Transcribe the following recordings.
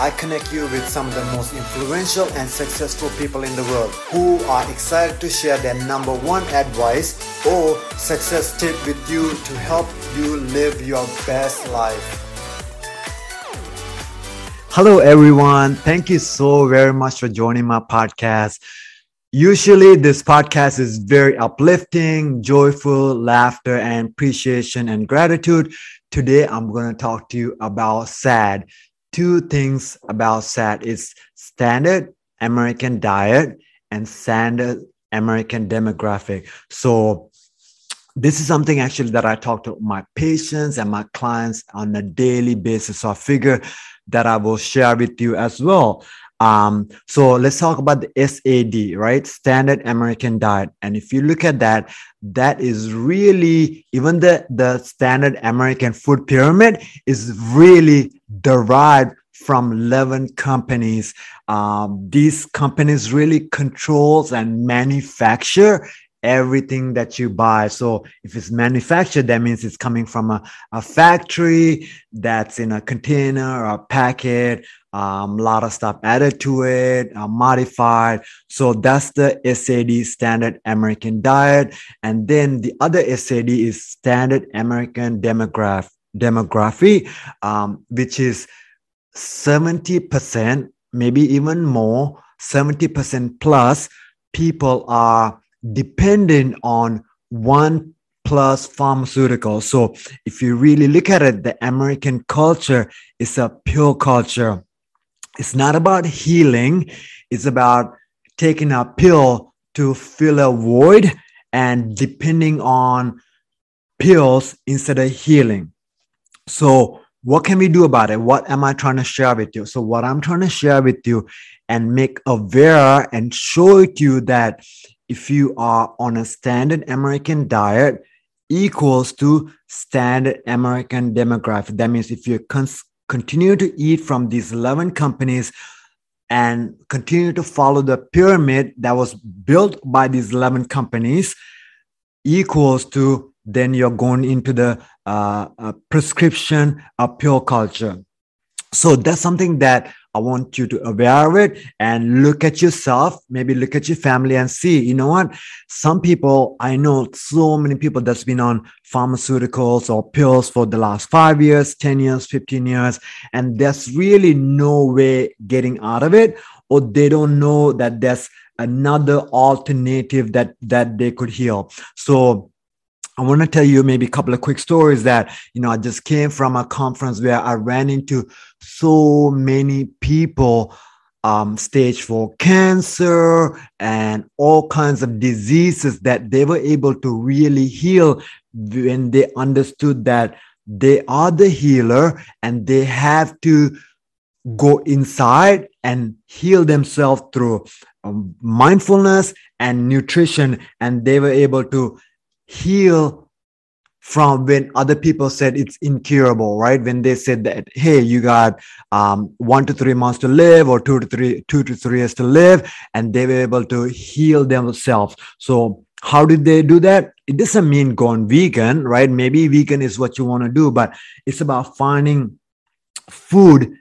I connect you with some of the most influential and successful people in the world who are excited to share their number one advice or success tip with you to help you live your best life. Hello, everyone. Thank you so very much for joining my podcast. Usually, this podcast is very uplifting, joyful, laughter, and appreciation and gratitude. Today, I'm going to talk to you about SAD. Two things about SAD is standard American diet and standard American demographic. So, this is something actually that I talk to my patients and my clients on a daily basis. So, I figure that I will share with you as well. Um, so let's talk about the SAD, right? Standard American Diet. And if you look at that, that is really even the, the standard American food pyramid is really derived from 11 companies. Um, these companies really controls and manufacture everything that you buy. So if it's manufactured, that means it's coming from a, a factory that's in a container or a packet, a um, lot of stuff added to it, uh, modified. So that's the SAD standard American diet. And then the other SAD is standard American demograph demography, um, which is 70%, maybe even more, 70% plus people are dependent on one plus pharmaceuticals. So if you really look at it, the American culture is a pill culture. It's not about healing, it's about taking a pill to fill a void and depending on pills instead of healing. So, what can we do about it? What am I trying to share with you? So, what I'm trying to share with you and make aware and show it to you that if you are on a standard American diet equals to standard American demographic. That means if you cons- continue to eat from these 11 companies and continue to follow the pyramid that was built by these 11 companies equals to then you're going into the uh, uh, prescription pill culture. So that's something that I want you to aware of it and look at yourself, maybe look at your family and see, you know what? Some people, I know so many people that's been on pharmaceuticals or pills for the last five years, 10 years, 15 years, and there's really no way getting out of it, or they don't know that there's another alternative that that they could heal. So I want to tell you maybe a couple of quick stories that, you know, I just came from a conference where I ran into so many people um, stage four cancer and all kinds of diseases that they were able to really heal when they understood that they are the healer and they have to go inside and heal themselves through um, mindfulness and nutrition. And they were able to heal from when other people said it's incurable, right? When they said that, hey, you got um, one to three months to live or two to three, two to three years to live, and they were able to heal themselves. So how did they do that? It doesn't mean going vegan, right? Maybe vegan is what you want to do, but it's about finding food,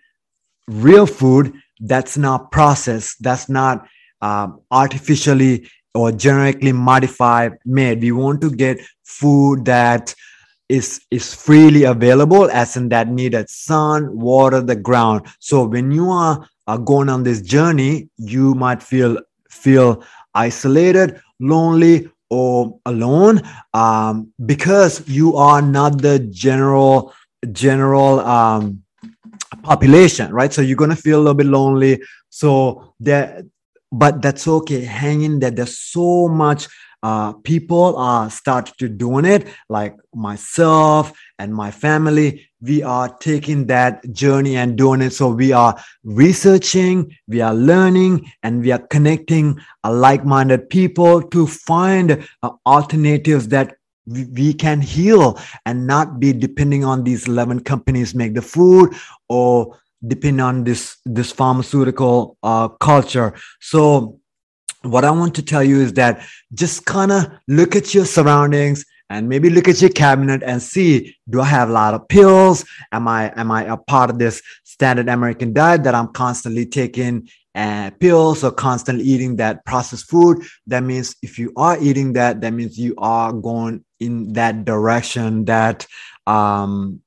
real food that's not processed, that's not um, artificially or genetically modified made. We want to get food that is is freely available, as in that needed sun, water, the ground. So when you are, are going on this journey, you might feel feel isolated, lonely, or alone um, because you are not the general general um, population, right? So you're gonna feel a little bit lonely. So there but that's okay. Hang in there. There's so much uh, people are start to doing it like myself and my family. We are taking that journey and doing it. So we are researching we are learning and we are connecting uh, like-minded people to find uh, alternatives that we, we can heal and not be depending on these 11 companies make the food or depend on this this pharmaceutical uh, culture. So what i want to tell you is that just kind of look at your surroundings and maybe look at your cabinet and see do i have a lot of pills? Am i am i a part of this standard american diet that i'm constantly taking uh, pills or constantly eating that processed food? That means if you are eating that that means you are going in that direction that um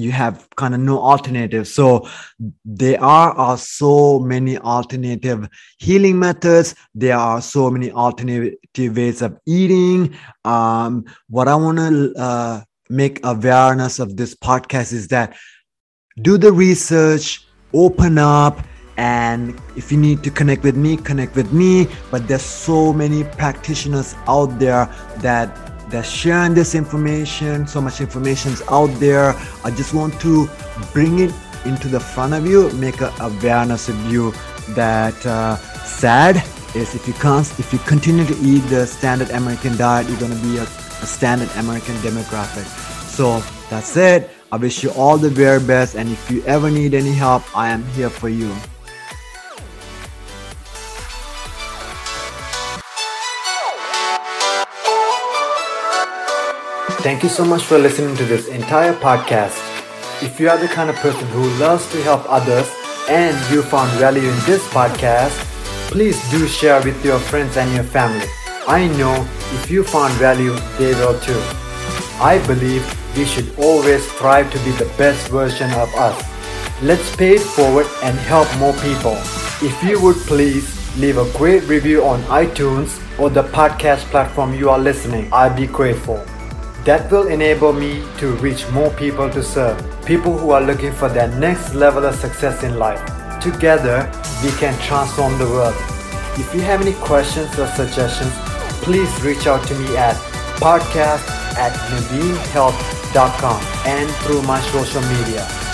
you have kind of no alternative. So there are, are so many alternative healing methods. There are so many alternative ways of eating. Um, what i want to uh, make awareness of this podcast is that do the research open up and if you need to connect with me connect with me. But there's so many practitioners out there that they're sharing this information so much information is out there. I just want to bring it into the front of you make a awareness of you that uh, sad is if you can't if you continue to eat the standard american diet you're going to be a, a standard american demographic. So that's it. I wish you all the very best and if you ever need any help i am here for you Thank you so much for listening to this entire podcast. If you are the kind of person who loves to help others and you found value in this podcast, please do share with your friends and your family. I know if you found value, they will too. I believe we should always strive to be the best version of us. Let's pay it forward and help more people. If you would please leave a great review on iTunes or the podcast platform you are listening, I'd be grateful. That will enable me to reach more people to serve, people who are looking for their next level of success in life. Together, we can transform the world. If you have any questions or suggestions, please reach out to me at podcast at naveenhealth.com and through my social media.